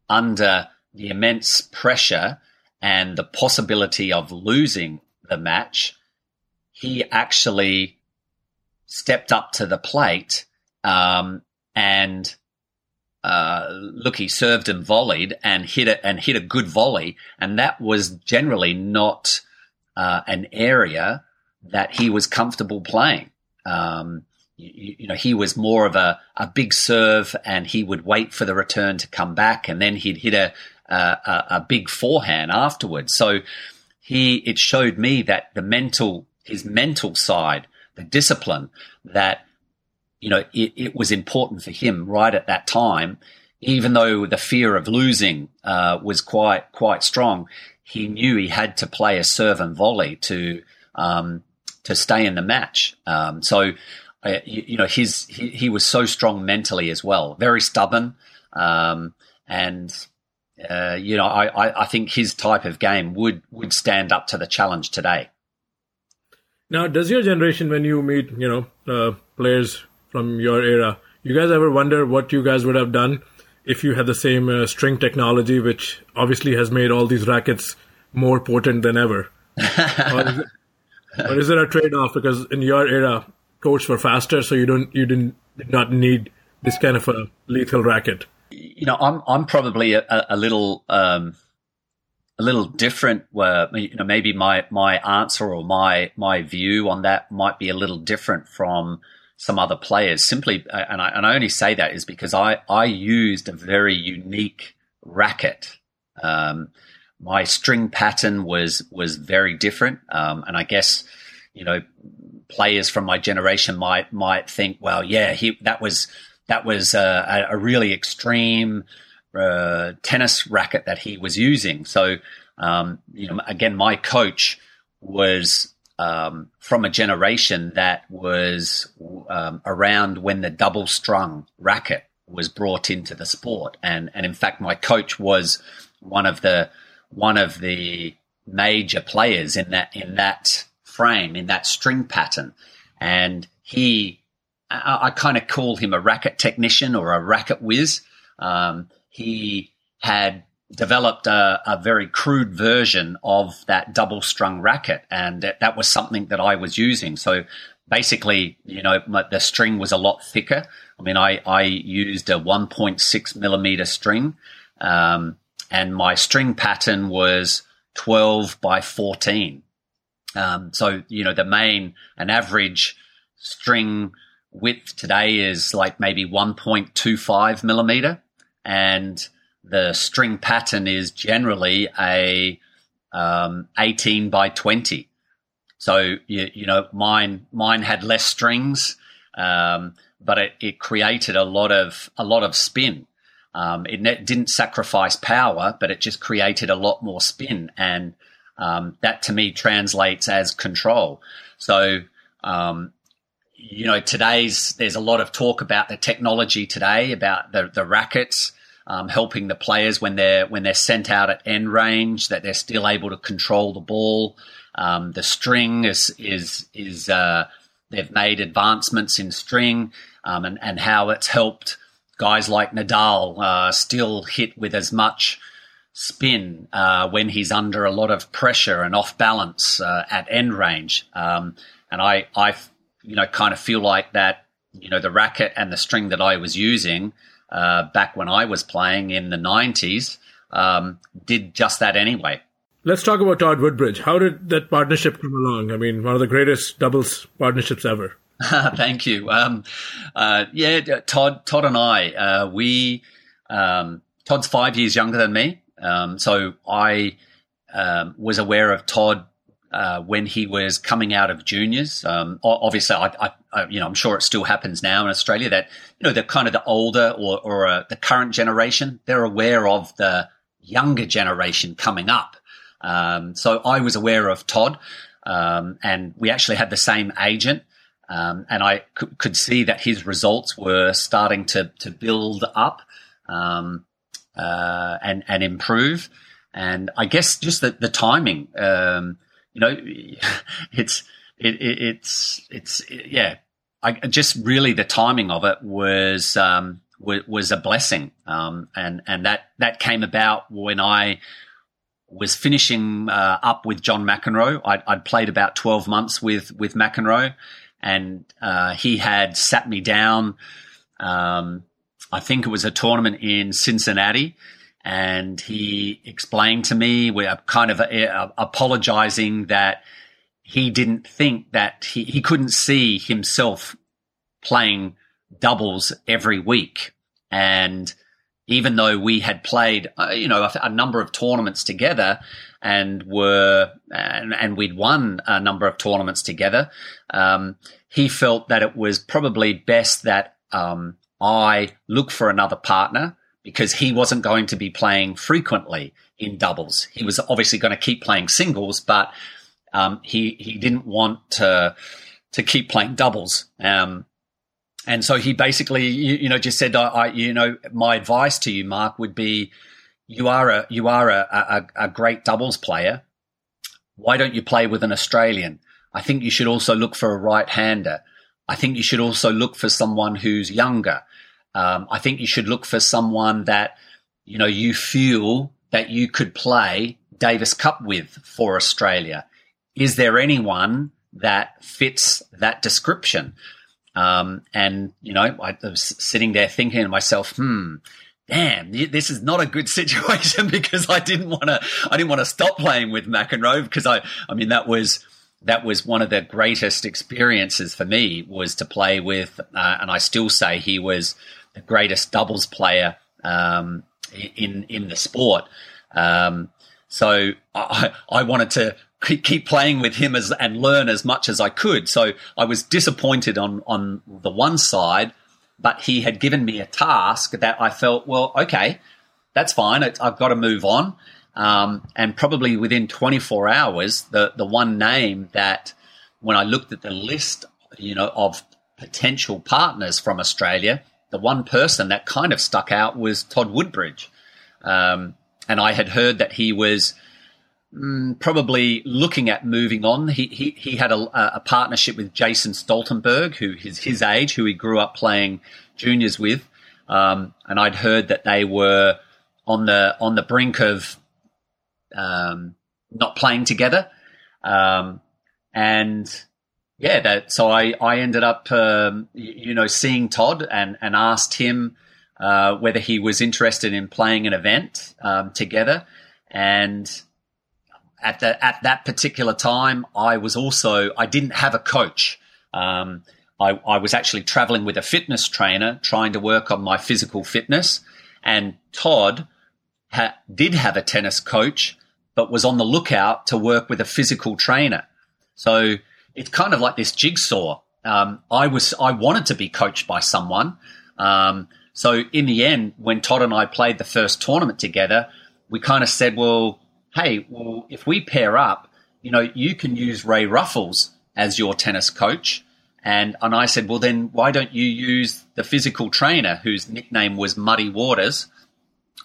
under the immense pressure and the possibility of losing the match, he actually stepped up to the plate um, and uh, look, he served and volleyed and hit it and hit a good volley, and that was generally not uh, an area that he was comfortable playing. Um, you, you, know, he was more of a, a big serve, and he would wait for the return to come back, and then he'd hit a a, a big forehand afterwards. So he it showed me that the mental his mental side, the discipline that you know, it, it, was important for him right at that time, even though the fear of losing uh, was quite quite strong. He knew he had to play a serve and volley to um, to stay in the match. Um, so, uh, you, you, know, his he, he, was so strong mentally as well, very stubborn, um, and uh, you know, I, I, I think his type of game would would stand up to the challenge today. Now, does your generation, when you meet, you know, uh, players from your era. You guys ever wonder what you guys would have done if you had the same uh, string technology, which obviously has made all these rackets more potent than ever? or, is it, or is it a trade-off because in your era, courts were faster, so you don't you didn't did not need this kind of a lethal racket? You know, I'm I'm probably a, a little. Um, a little different. Where you know, maybe my my answer or my my view on that might be a little different from some other players simply, uh, and I, and I only say that is because I, I used a very unique racket. Um, my string pattern was, was very different. Um, and I guess, you know, players from my generation might, might think, well, yeah, he, that was, that was a, a really extreme, uh, tennis racket that he was using. So, um, you know, again, my coach was um, from a generation that was um, around when the double strung racket was brought into the sport, and and in fact, my coach was one of the one of the major players in that in that frame in that string pattern, and he. I, I kind of call him a racket technician or a racket whiz. Um, he had developed a, a, very crude version of that double strung racket. And that, that, was something that I was using. So basically, you know, my, the string was a lot thicker. I mean, I, I used a 1.6 millimeter string. Um, and my string pattern was 12 by 14. Um, so, you know, the main, an average string width today is like maybe 1.25 millimeter. And the string pattern is generally a um, 18 by 20. So you, you, know, mine mine had less strings, um, but it, it, created a lot of a lot of spin. Um, it ne- didn't sacrifice power, but it just created a lot more spin. And um, that to me translates as control. So, um, you know, today's, there's a lot of talk about the technology today, about the, the rackets. Um, helping the players when they're when they're sent out at end range that they're still able to control the ball. Um, the string is is is uh, they've made advancements in string um, and and how it's helped guys like Nadal uh, still hit with as much spin uh, when he's under a lot of pressure and off balance uh, at end range. Um, and I, I, you know, kind of feel like that, you know, the racket and the string that I was using uh, back when I was playing in the 90s um, did just that anyway. Let's talk about Todd Woodbridge. How did that partnership come along? I mean, one of the greatest doubles partnerships ever. Thank you. Um, uh, yeah, Todd, Todd and I, uh, we, um, Todd's five years younger than me. Um, so I um, was aware of Todd uh, when he was coming out of juniors. Um, obviously, I, I, I, you know, I'm sure it still happens now in Australia that you know the kind of the older or, or uh, the current generation they're aware of the younger generation coming up. Um, so I was aware of Todd, um, and we actually had the same agent. Um, and I c- could see that his results were starting to to build up um, uh, and and improve. And I guess just the, the timing, um, you know, it's it, it, it's it's yeah. I just really the timing of it was um, was, was a blessing, um, and and that that came about when I was finishing uh, up with John McEnroe. I'd, I'd, played about twelve months with with McEnroe, and uh, he had sat me down. Um, I think it was a tournament in Cincinnati, and he explained to me, we're kind of uh, apologizing that he didn't think that he, he couldn't see himself playing doubles every week. And even though we had played, uh, you know, a, a, number of tournaments together and were, and, and, we'd won a number of tournaments together, um, he felt that it was probably best that, um, I look for another partner because he wasn't going to be playing frequently in doubles. He was obviously going to keep playing singles, but um, he he didn't want to to keep playing doubles. Um, and so he basically, you, you know, just said, I, I, you know, my advice to you, Mark, would be, you are a you are a, a, a great doubles player. Why don't you play with an Australian? I think you should also look for a right hander. I think you should also look for someone who's younger. Um, I think you should look for someone that you know you feel that you could play Davis Cup with for Australia. Is there anyone that fits that description? Um, and you know, I was sitting there thinking to myself, hmm, damn, this is not a good situation because I didn't want to, I didn't want to stop playing with McEnroe because I, I mean, that was, that was one of the greatest experiences for me was to play with, uh, and I still say he was the greatest doubles player um, in in the sport. Um, so I, I wanted to keep playing with him as and learn as much as I could. So I was disappointed on on the one side, but he had given me a task that I felt well, okay, that's fine. I've got to move on. Um, and probably within 24 hours, the the one name that when I looked at the list, you know, of potential partners from Australia, the one person that kind of stuck out was Todd Woodbridge. Um, and I had heard that he was mm, probably looking at moving on. He, he, he had a, a, partnership with Jason Stoltenberg, who is his age, who he grew up playing juniors with. Um, and I'd heard that they were on the, on the brink of, um, not playing together. Um, and yeah, that, so I, I ended up, um, you know, seeing Todd and, and asked him uh, whether he was interested in playing an event um, together. And at the, at that particular time, I was also I didn't have a coach. Um, I, I was actually traveling with a fitness trainer, trying to work on my physical fitness. And Todd ha- did have a tennis coach, but was on the lookout to work with a physical trainer. So it's kind of like this jigsaw. Um, I was I wanted to be coached by someone, um, So in the end, when Todd and I played the first tournament together, we kind of said, well, hey, well, if we pair up, you know, you can use Ray Ruffels as your tennis coach. And, and I said, well, then why don't you use the physical trainer whose nickname was Muddy Waters?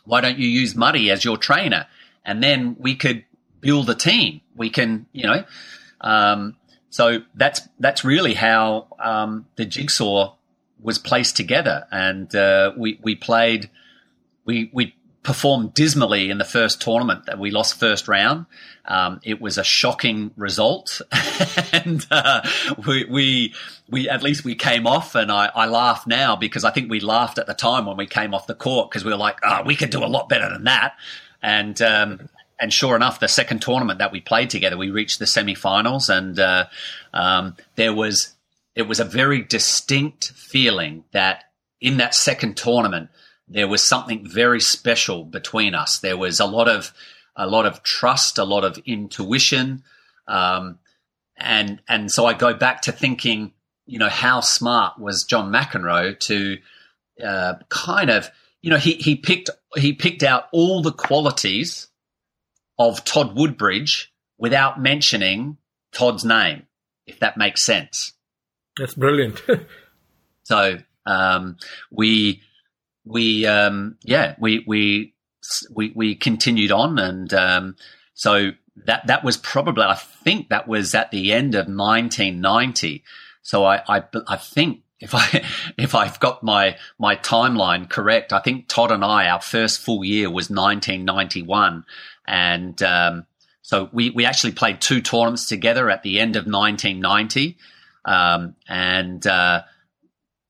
Why don't you use Muddy as your trainer? And then we could build a team. We can, you know, um, so that's that's really how um, the jigsaw was placed together, and uh, we we played. We we performed dismally in the first tournament that we lost first round. Um, it was a shocking result, and uh, we, we, we at least we came off. And I, I laugh now because I think we laughed at the time when we came off the court because we were like, "Oh, we could do a lot better than that." And um, and sure enough, the second tournament that we played together, we reached the semi-finals, and uh, um, there was it was a very distinct feeling that in that second tournament there was something very special between us. There was a lot of a lot of trust, a lot of intuition, um, and and so I go back to thinking, you know, how smart was John McEnroe to uh, kind of, you know, he he picked he picked out all the qualities of Todd Woodbridge without mentioning Todd's name, if that makes sense. That's brilliant. so um, we we um, yeah we we we we continued on, and um, so that that was probably I think that was at the end of 1990. So I I, I think if I if I've got my my timeline correct, I think Todd and I our first full year was 1991, and um, so we we actually played two tournaments together at the end of 1990, um, and uh,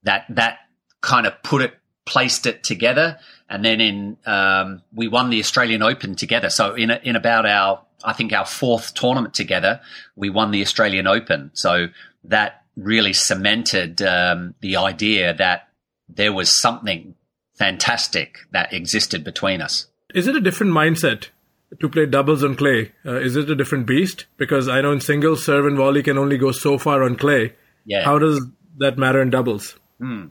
that that kind of put it placed it together, and then in um, we won the Australian Open together. So in in about our I think our fourth tournament together, we won the Australian Open. So that really cemented um, the idea that there was something fantastic that existed between us. Is it a different mindset to play doubles on clay? Uh, is it a different beast? Because I know in singles, serve and volley can only go so far on clay. Yeah. How does that matter in doubles? Hmm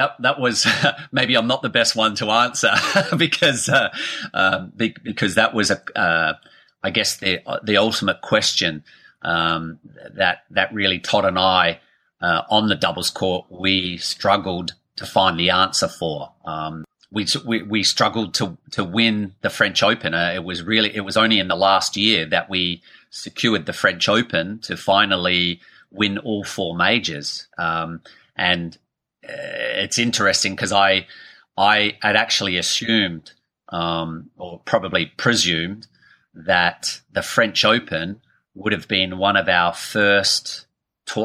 that that was maybe I'm not the best one to answer because uh, uh, because that was a uh, I guess the the ultimate question um, that that really Todd and I uh, on the doubles court we struggled to find the answer for. Um, we, we, struggled to to win the French Open. Uh, it was really it was only in the last year that we secured the French Open to finally win all four majors. Um, and it's interesting because I I had actually assumed um, or probably presumed that the French Open would have been one of our first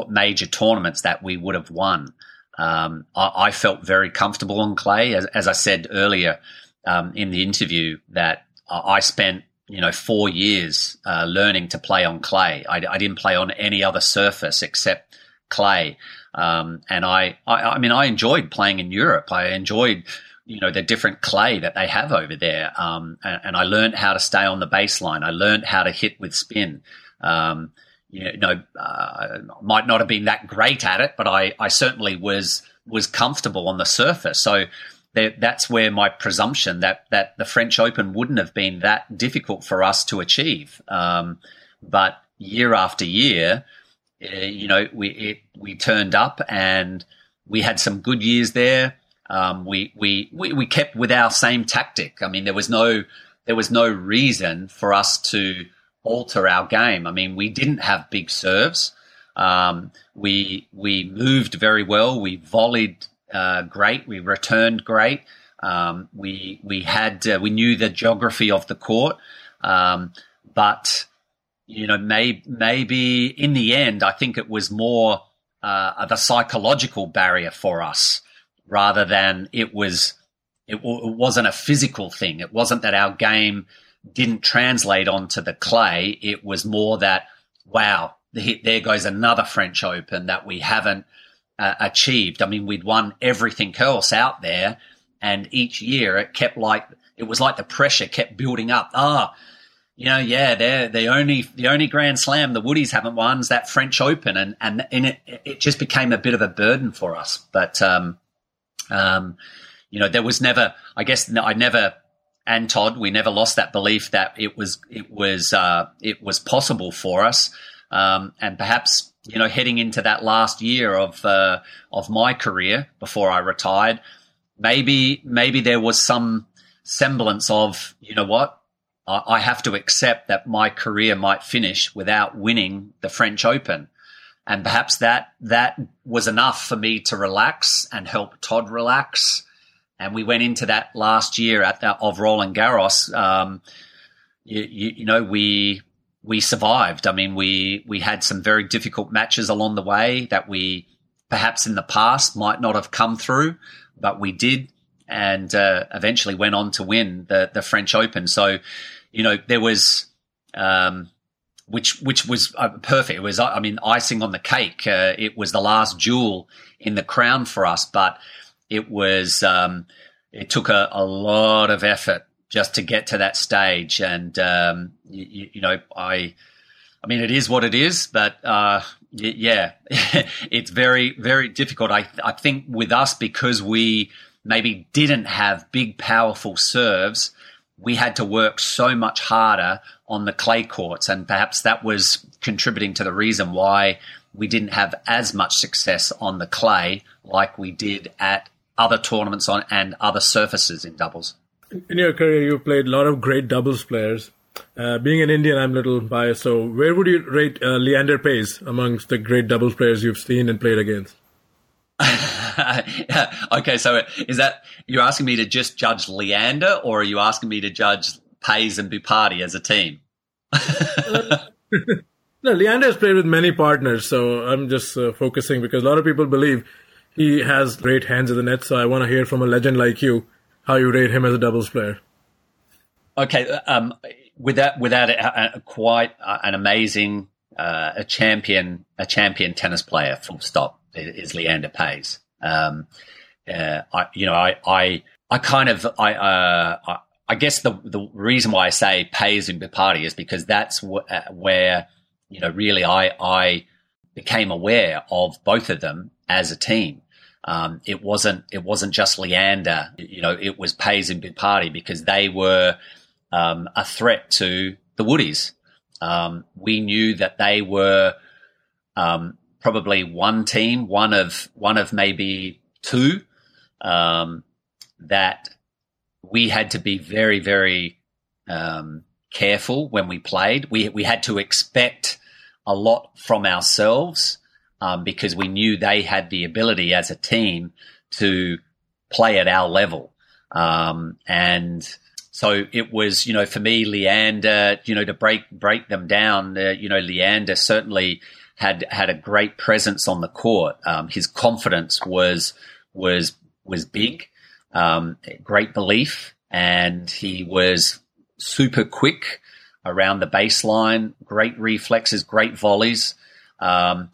major tournaments that we would have won. Um, I, I, felt very comfortable on clay, as, as I said earlier um, in the interview, that I spent you know four years uh, learning to play on clay. I, I, didn't play on any other surface except clay. Um, and I, I, I mean, I enjoyed playing in Europe. I enjoyed, you know, the different clay that they have over there. Um, and, and, I learned how to stay on the baseline. I learned how to hit with spin. Um, you know, uh, might not have been that great at it, but I, I certainly was was comfortable on the surface. So that's where my presumption that that the French Open wouldn't have been that difficult for us to achieve. Um, but year after year, uh, you know, we it, we turned up and we had some good years there. Um, we, we we we kept with our same tactic. I mean, there was no there was no reason for us to alter our game. I mean, we didn't have big serves. Um, we we moved very well. We volleyed uh, great. We returned great. Um, we we had uh, we knew the geography of the court, um, but you know, may, maybe in the end, I think it was more uh, the psychological barrier for us rather than it was it, w- it, wasn't a physical thing. It wasn't that our game didn't translate onto the clay. It was more that wow, there goes another French Open that we haven't uh, achieved. I mean, we'd won everything else out there, and each year it kept like it was like the pressure kept building up. Ah, you know, yeah, they're the only the only Grand Slam the Woodies haven't won is that French Open, and and, and it it just became a bit of a burden for us. But um, um, you know, there was never, I guess, I never, and Todd, we never lost that belief that it was, it was, uh, it was possible for us. Um, and perhaps, you know, heading into that last year of, uh, of my career before I retired, maybe, maybe there was some semblance of, you know what, I have to accept that my career might finish without winning the French Open. And perhaps that, that was enough for me to relax and help Todd relax. And we went into that last year at the, of Roland Garros. Um, you, you, you know, we, we survived. I mean, we, we had some very difficult matches along the way that we perhaps in the past might not have come through, but we did and uh, eventually went on to win the, the French Open. So, you know, there was, um, which which was uh, perfect. It was, I mean, icing on the cake. Uh, it was the last jewel in the crown for us, but it was um, it took a, a, lot of effort just to get to that stage. And um, you, you, know, I, I mean, it is what it is, but uh, yeah, it's very very difficult. I I think with us because we maybe didn't have big powerful serves we had to work so much harder on the clay courts, and perhaps that was contributing to the reason why we didn't have as much success on the clay like we did at other tournaments on and other surfaces in doubles. In your career, you've played a lot of great doubles players. Uh, being an Indian, I'm a little biased. So, where would you rate uh, Leander Paes amongst the great doubles players you've seen and played against? okay, so is that you're asking me to just judge Leander, or are you asking me to judge Paes and Bhupathi as a team? no, Leander has played with many partners, so I'm just uh, focusing because a lot of people believe he has great hands in the net. So I want to hear from a legend like you how you rate him as a doubles player. Okay, um, without without a, a, quite an amazing uh, a champion a champion tennis player. Full stop is Leander Paes. Um, uh, I, you know, I, I, I kind of, I, uh, I, I, guess the the reason why I say Paes and Bhupathi is because that's wh- uh, where, you know, really I, I became aware of both of them as a team. Um, it wasn't, it wasn't just Leander, you know, it was Paes and Bhupathi because they were, um, a threat to the Woodies. Um, we knew that they were, um, probably one team, one of one of maybe two um, that we had to be very very um, careful when we played. We we had to expect a lot from ourselves um, because we knew they had the ability as a team to play at our level, um, and so it was you know for me Leander you know to break break them down uh, you know Leander certainly had had a great presence on the court. Um, his confidence was was was big, um, great belief, and he was super quick around the baseline. Great reflexes, great volleys. Um,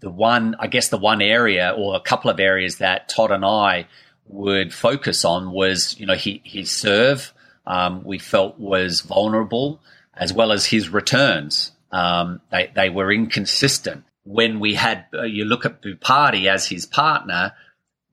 the one, I guess, the one area or a couple of areas that Todd and I would focus on was, you know, he, his serve. Um, we felt was vulnerable, as well as his returns. Um, they, they were inconsistent. When we had, uh, you look at Bhupathi as his partner,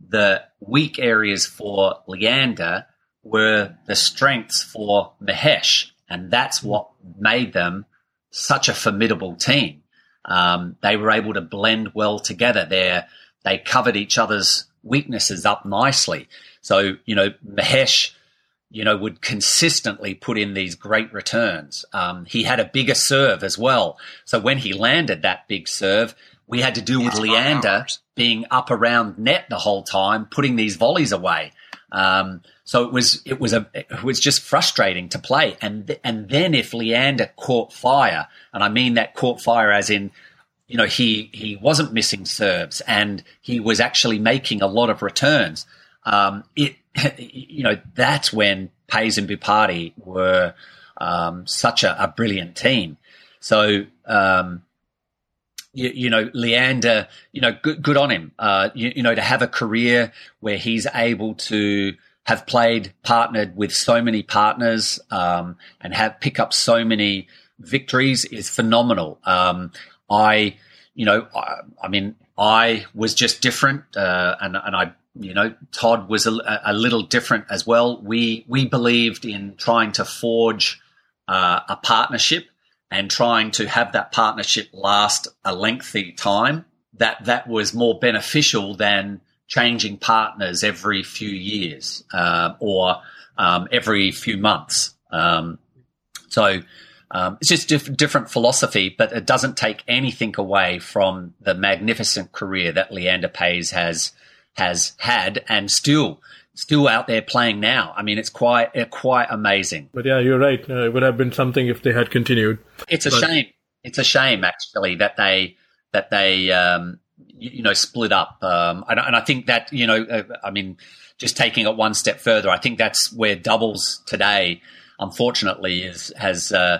the weak areas for Leander were the strengths for Mahesh. And that's what made them such a formidable team. Um, they were able to blend well together. They they covered each other's weaknesses up nicely. So, you know, Mahesh you know, would consistently put in these great returns. Um, he had a bigger serve as well. So when he landed that big serve, we had to deal with Leander being up around net the whole time, putting these volleys away. Um, so it was it was a it was just frustrating to play. And th- and then if Leander caught fire, and I mean that caught fire as in, you know, he he wasn't missing serves and he was actually making a lot of returns. Um, it you know, that's when Paes and Bhupathi were um, such a, a, brilliant team. So, um, you, you, know, Leander, you know, good, good on him. Uh, you, you, know, to have a career where he's able to have played, partnered with so many partners, um, and have pick up so many victories is phenomenal. Um, I, you know, I, I, mean, I was just different, uh, and, and I you know, Todd was a, a, little different as well. We we believed in trying to forge uh, a partnership and trying to have that partnership last a lengthy time. That that was more beneficial than changing partners every few years uh, or um, every few months. Um, so um, it's just diff- different philosophy, but it doesn't take anything away from the magnificent career that Leander Paes has has had and still still out there playing now. I mean, it's quite uh, quite amazing. But yeah, you're right. Uh, it would have been something if they had continued. It's a but- shame. It's a shame actually that they that they um, you, you know split up. Um, and, and I think that you know, uh, I mean, just taking it one step further, I think that's where doubles today, unfortunately, is has. Uh,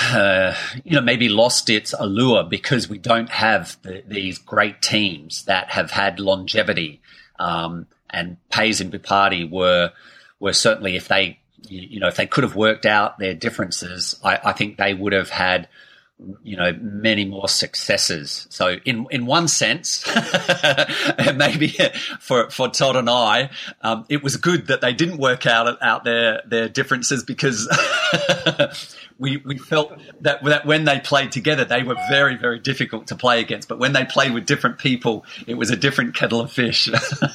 uh, you know, maybe lost its allure because we don't have the, these great teams that have had longevity. Um, and Paes and Bhupathi were were certainly if they you know if they could have worked out their differences, I, I think they would have had you know many more successes. So in in one sense, maybe for for Todd and I, um, it was good that they didn't work out out their their differences because. we, we felt that, that when they played together, they were very, very difficult to play against. But when they played with different people, it was a different kettle of fish.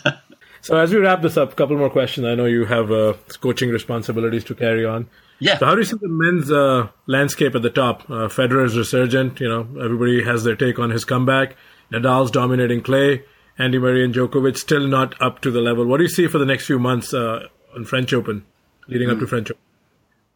So as we wrap this up, a couple more questions. I know you have uh, coaching responsibilities to carry on. Yeah. So how do you see the men's uh, landscape at the top? Uh, Federer's resurgent. You know, everybody has their take on his comeback. Nadal's dominating clay. Andy Murray and Djokovic still not up to the level. What do you see for the next few months uh, on French Open, leading up to French Open?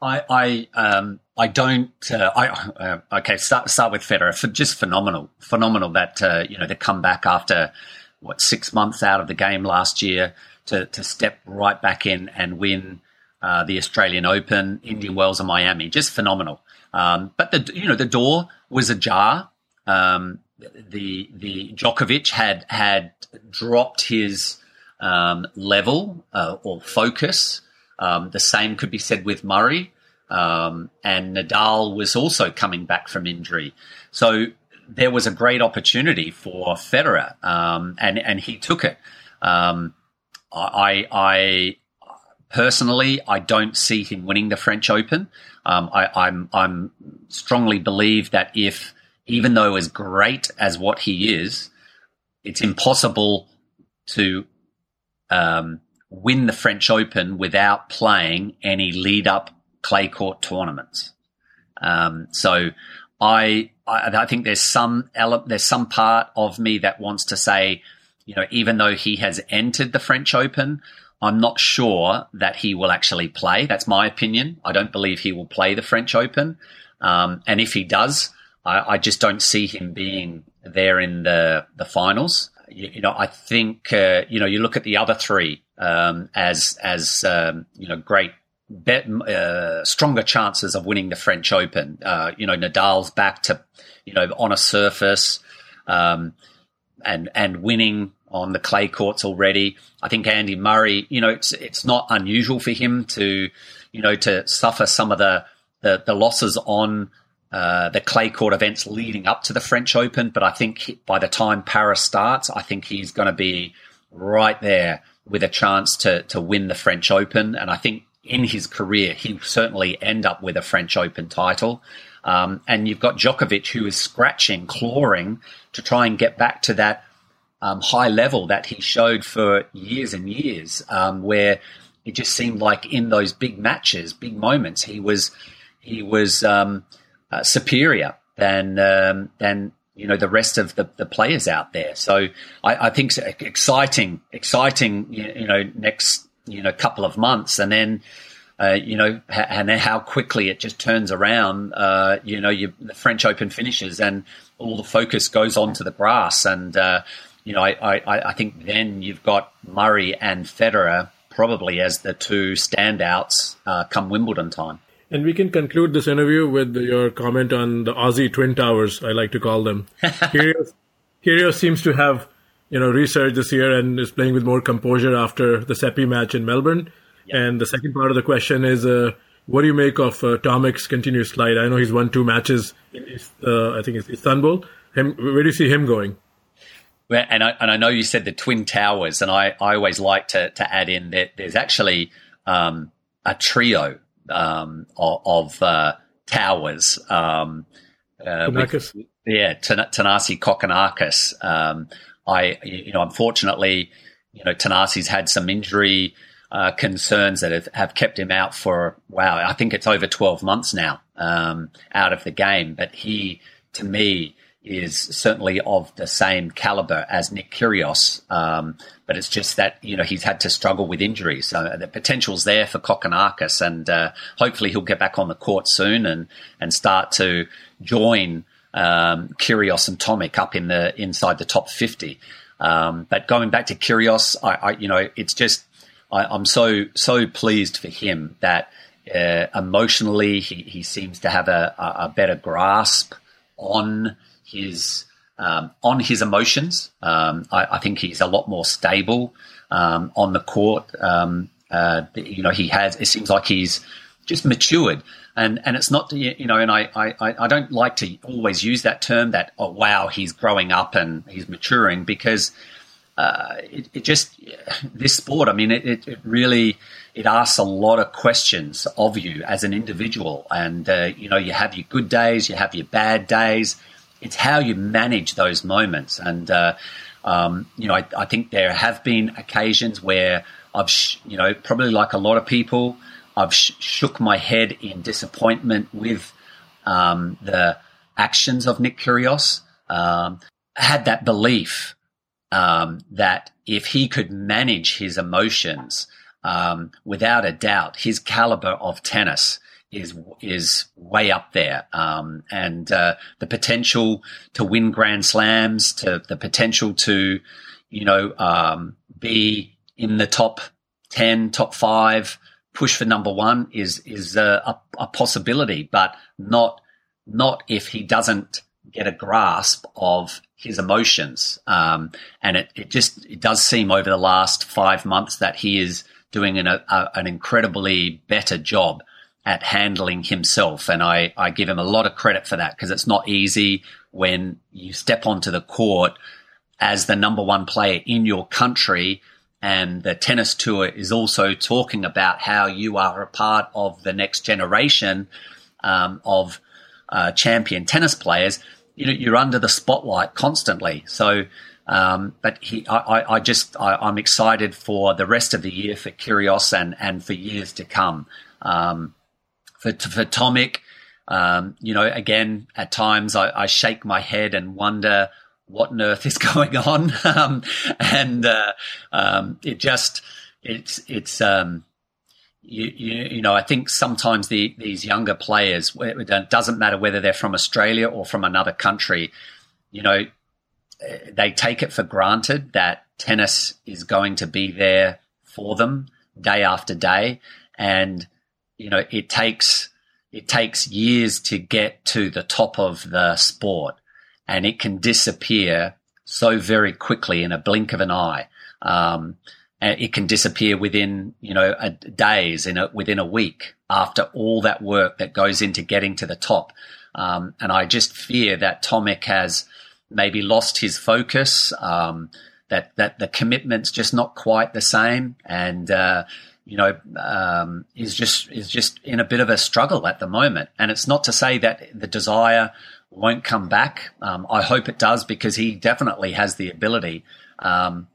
I I um I don't uh, I uh, okay start start with Federer just phenomenal phenomenal that uh, you know the comeback after what six months out of the game last year to to step right back in and win uh, the Australian Open, Indian Wells, and Miami. Just phenomenal. Um, but the you know the door was ajar. Um, the the Djokovic had had dropped his um, level uh, or focus. Um, the same could be said with Murray. Um, and Nadal was also coming back from injury. So there was a great opportunity for Federer, um, and and he took it. Um, I, I personally, I don't see him winning the French Open. Um, I, I'm I'm strongly believe that if even though as great as what he is, it's impossible to um, win the French Open without playing any lead up clay court tournaments. Um, so I, I, I think there's some ele- there's some part of me that wants to say, you know, even though he has entered the French Open, I'm not sure that he will actually play. That's my opinion. I don't believe he will play the French Open. Um, and if he does, I, I, just don't see him being there in the the finals. You, you know, I think uh, you know you look at the other three um, as as um, you know great bet, uh, stronger chances of winning the French Open. Uh, you know, Nadal's back to, you know, on a surface, um, and and winning on the clay courts already. I think Andy Murray, you know, it's it's not unusual for him to, you know, to suffer some of the the, the losses on uh, the clay court events leading up to the French Open. But I think by the time Paris starts, I think he's going to be right there with a chance to to win the French Open. And I think in his career, he certainly end up with a French Open title. Um, and you've got Djokovic who is scratching, clawing to try and get back to that um, high level that he showed for years and years, um, where it just seemed like in those big matches, big moments, he was he was um, uh, superior than um, than you know the rest of the, the players out there. So I, I think exciting, exciting. You know, next you know a couple of months, and then uh, you know and then how quickly it just turns around. Uh, you know, you, the French Open finishes, and all the focus goes onto the grass, and uh, you know, I, I, I think then you've got Murray and Federer probably as the two standouts uh, come Wimbledon time. And we can conclude this interview with your comment on the Aussie Twin Towers, I like to call them. Kyrgios seems to have, you know, resurged this year and is playing with more composure after the Seppi match in Melbourne. And the second part of the question is, uh, what do you make of uh, Tomic's continuous slide? I know he's won two matches in, uh, I think it's Istanbul. Him, where do you see him going? and I, and I know you said the Twin Towers, and I, I always like to, to add in that there's actually um, a trio um, of, of uh, towers. Um, uh, with, yeah, Thanasi Kokkinakis. Um, I, you know, unfortunately, you know, Thanasi's had some injury uh, concerns that have, have kept him out for, wow, I think it's over 12 months now um, out of the game. But he, to me, is certainly of the same caliber as Nick Kyrgios. Um, but it's just that, you know, he's had to struggle with injuries. So the potential's there for Kokkinakis and uh, hopefully he'll get back on the court soon and, and start to join um, Kyrgios and Tomic up in the inside the top 50. Um, but going back to Kyrgios, I, I you know, it's just I, am so so pleased for him that uh, emotionally he, he seems to have a, a better grasp on his um, on his emotions. Um, I, I, think he's a lot more stable um, on the court. Um, uh, you know, he has. It seems like he's just matured, and and it's not you know. And I I, I don't like to always use that term that oh wow he's growing up and he's maturing because. Uh, it, it, just this sport. I mean, it, it, really it asks a lot of questions of you as an individual, and uh, you know you have your good days, you have your bad days, it's how you manage those moments. And uh, um, you know, I, I, think there have been occasions where I've, you know, probably like a lot of people, I've sh- shook my head in disappointment with um, the actions of Nick Kyrgios. Um, had that belief um, that if he could manage his emotions, um, without a doubt, his caliber of tennis is is way up there, um, and uh, the potential to win Grand Slams, to the potential to, you know, um, be in the top ten, top five, push for number one is is a, a, a possibility, but not not if he doesn't get a grasp of his emotions. Um, and it, it just it does seem over the last five months that he is doing an, a, an incredibly better job at handling himself. And I, I give him a lot of credit for that because it's not easy when you step onto the court as the number one player in your country. And the tennis tour is also talking about how you are a part of the next generation um, of uh, champion tennis players. You know, you're under the spotlight constantly. So, um, but he, I, I just, I, am excited for the rest of the year for Kyrgios and, and for years to come. Um, for, for Tomic. Um, you know, again, at times I, I, shake my head and wonder what on earth is going on. um, and, uh, um, it just, it's, it's, um, you, you, you, know, I think sometimes the, these younger players, it doesn't matter whether they're from Australia or from another country, you know, they take it for granted that tennis is going to be there for them day after day. And, you know, it takes it takes years to get to the top of the sport, and it can disappear so very quickly in a blink of an eye. Um, it can disappear within you know a, days in a, within a week after all that work that goes into getting to the top. Um, and I just fear that Tomic has maybe lost his focus. Um, that that the commitment's just not quite the same, and uh, you know, um, is just is just in a bit of a struggle at the moment. And it's not to say that the desire won't come back. Um, I hope it does because he definitely has the ability um,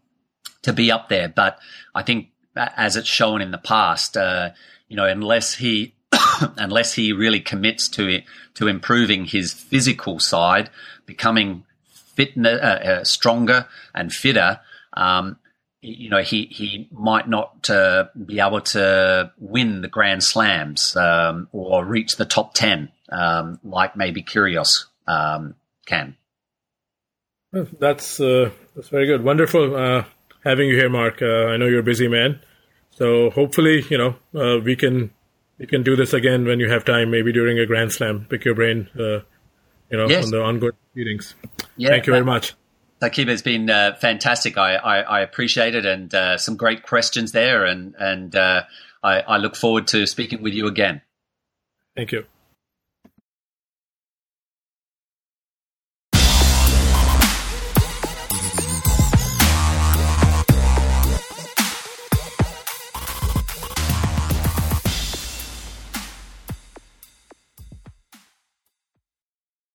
to be up there. But I think, as it's shown in the past, uh, you know, unless he unless he really commits to it, to improving his physical side, becoming fit, uh, uh, stronger and fitter, um, you know, he, he might not uh, be able to win the Grand Slams um, or reach the top 10 um, like maybe Kyrgios um, can. That's, uh, that's very good. Wonderful uh, having you here, Mark. Uh, I know you're a busy man. So hopefully, you know, uh, we can we can do this again when you have time, maybe during a Grand Slam. Pick your brain, uh, you know, yes. on the ongoing meetings. Yeah, Thank you very much. Takib, it's been uh, fantastic. I, I, I, appreciate it and uh, some great questions there. And, and uh, I, I look forward to speaking with you again. Thank you.